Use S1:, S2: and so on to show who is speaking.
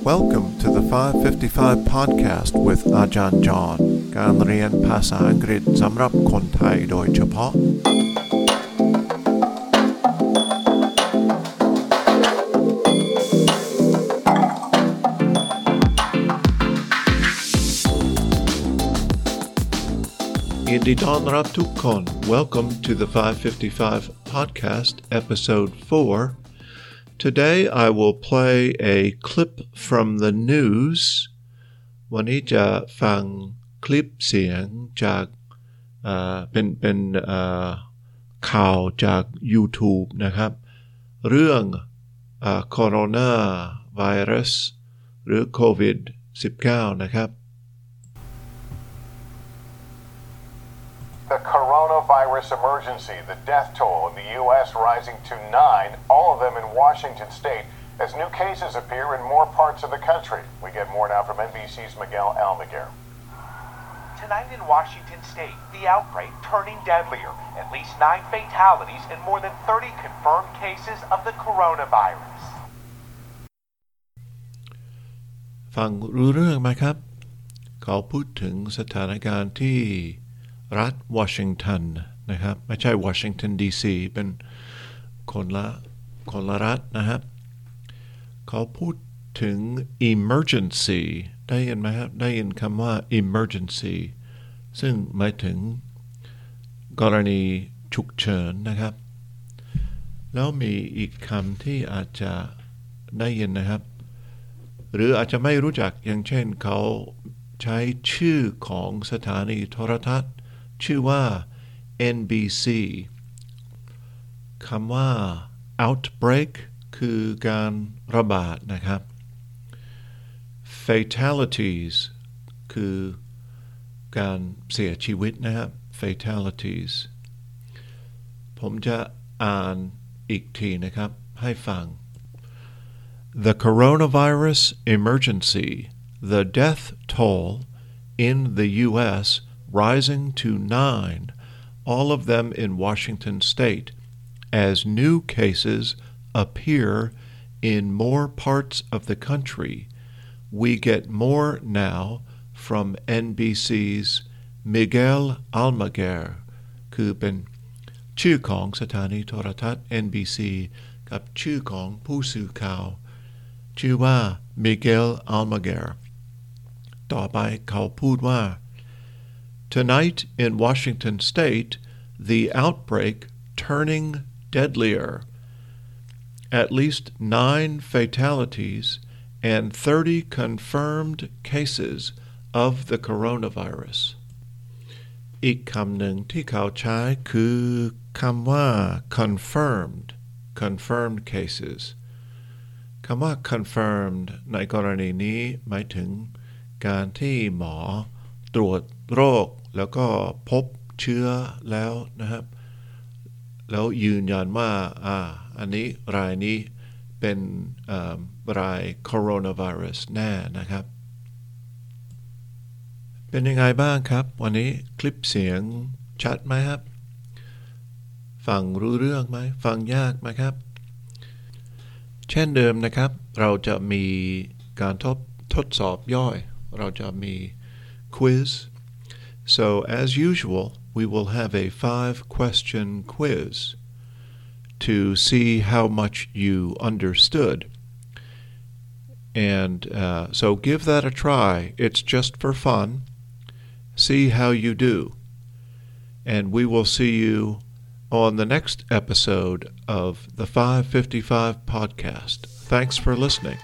S1: Welcome to the 555 podcast with อาจารย์จอห์นการเรียนภาษาอังกฤษสำหรับคนไทยโดยเฉพาะ ยินดีต้อนรับทุกคน Welcome to the 555 podcast, episode 4. Today I will play a clip from the news. วันนี้จะฟังคลิปเสียงจากเอ่อเป็นเป็นเอ่อข่าวจาก YouTube นะครับ เรื่องเอ่อโคโรนาไวรัสหรือโควิด -19 นะครับ
S2: The coronavirus emergency, the death toll in the U.S. rising to nine, all of them in Washington state, as new cases appear in more parts of the country. We get more now from NBC's Miguel Almaguer.
S3: Tonight in Washington state, the outbreak turning deadlier. At least nine fatalities and more than 30 confirmed cases of the coronavirus.
S1: ฟังรู้เรื่องไหมครับ เขาพูดถึงสถานการณ์ที่รัฐวอชิงตันนะครับ ไม่ใช่วอชิงตันดีซีเป็นคนละ คนลรัฐนะครับเขาพูดถึง emergency ได้ยินไหมครับได้ยินคำว่า emergency ซึ่งหมายถึงกรณีฉุกเฉินนะครับ แล้วมีอีกคำที่อาจจะได้ยินนะครับ หรืออาจจะไม่รู้จักอย่างเช่นเขาใช้ชื่อของสถานีโทรทัศน์ ชื่อว่า NBC คำว่า outbreak คือการระบาดนะครับ fatalities คือการเสียชีวิตนะครับ fatalities ผมจะอ่านอีกทีนะครับ ให้ฟัง The coronavirus emergency, the death toll in the U.S. rising to nine, all of them in Washington state, as new cases appear in more parts of the country. We get more now from NBC's Miguel Almaguer, คือเป็นชื่อของสถานีโทรทัศน์ NBC กับชื่อของผู้สื่อข่าว ชื่อว่า Miguel Almaguer ต่อไปเขาพูดว่า Tonight in Washington state, the outbreak turning deadlier. At least nine fatalities and 30 confirmed cases of the coronavirus. อีกคำหนึ่งที่เขาใช้คือคำว่า confirmed confirmed cases คำว่า confirmed ในกรณีนี้หมายถึงการที่หมอตรวจโรค แล้วก็พบเชื้อแล้วนะครับ แล้วยืนยันว่าอ่าอันนี้รายนี้เป็นเอ่อราย coronavirus แน่นะครับ เป็นยังไงบ้างครับ วันนี้คลิปเสียงชัดไหมครับ ฟังรู้เรื่องไหมฟังยากไหมครับ เช่นเดิมนะครับ เราจะมีการทดทดสอบย่อย เราจะมี quiz so as usual we will have a five question quiz to see how much you understood and uh, so give that a try it's just for fun see how you do and we will see you on the next episode of the 555 podcast. Thanks for listening.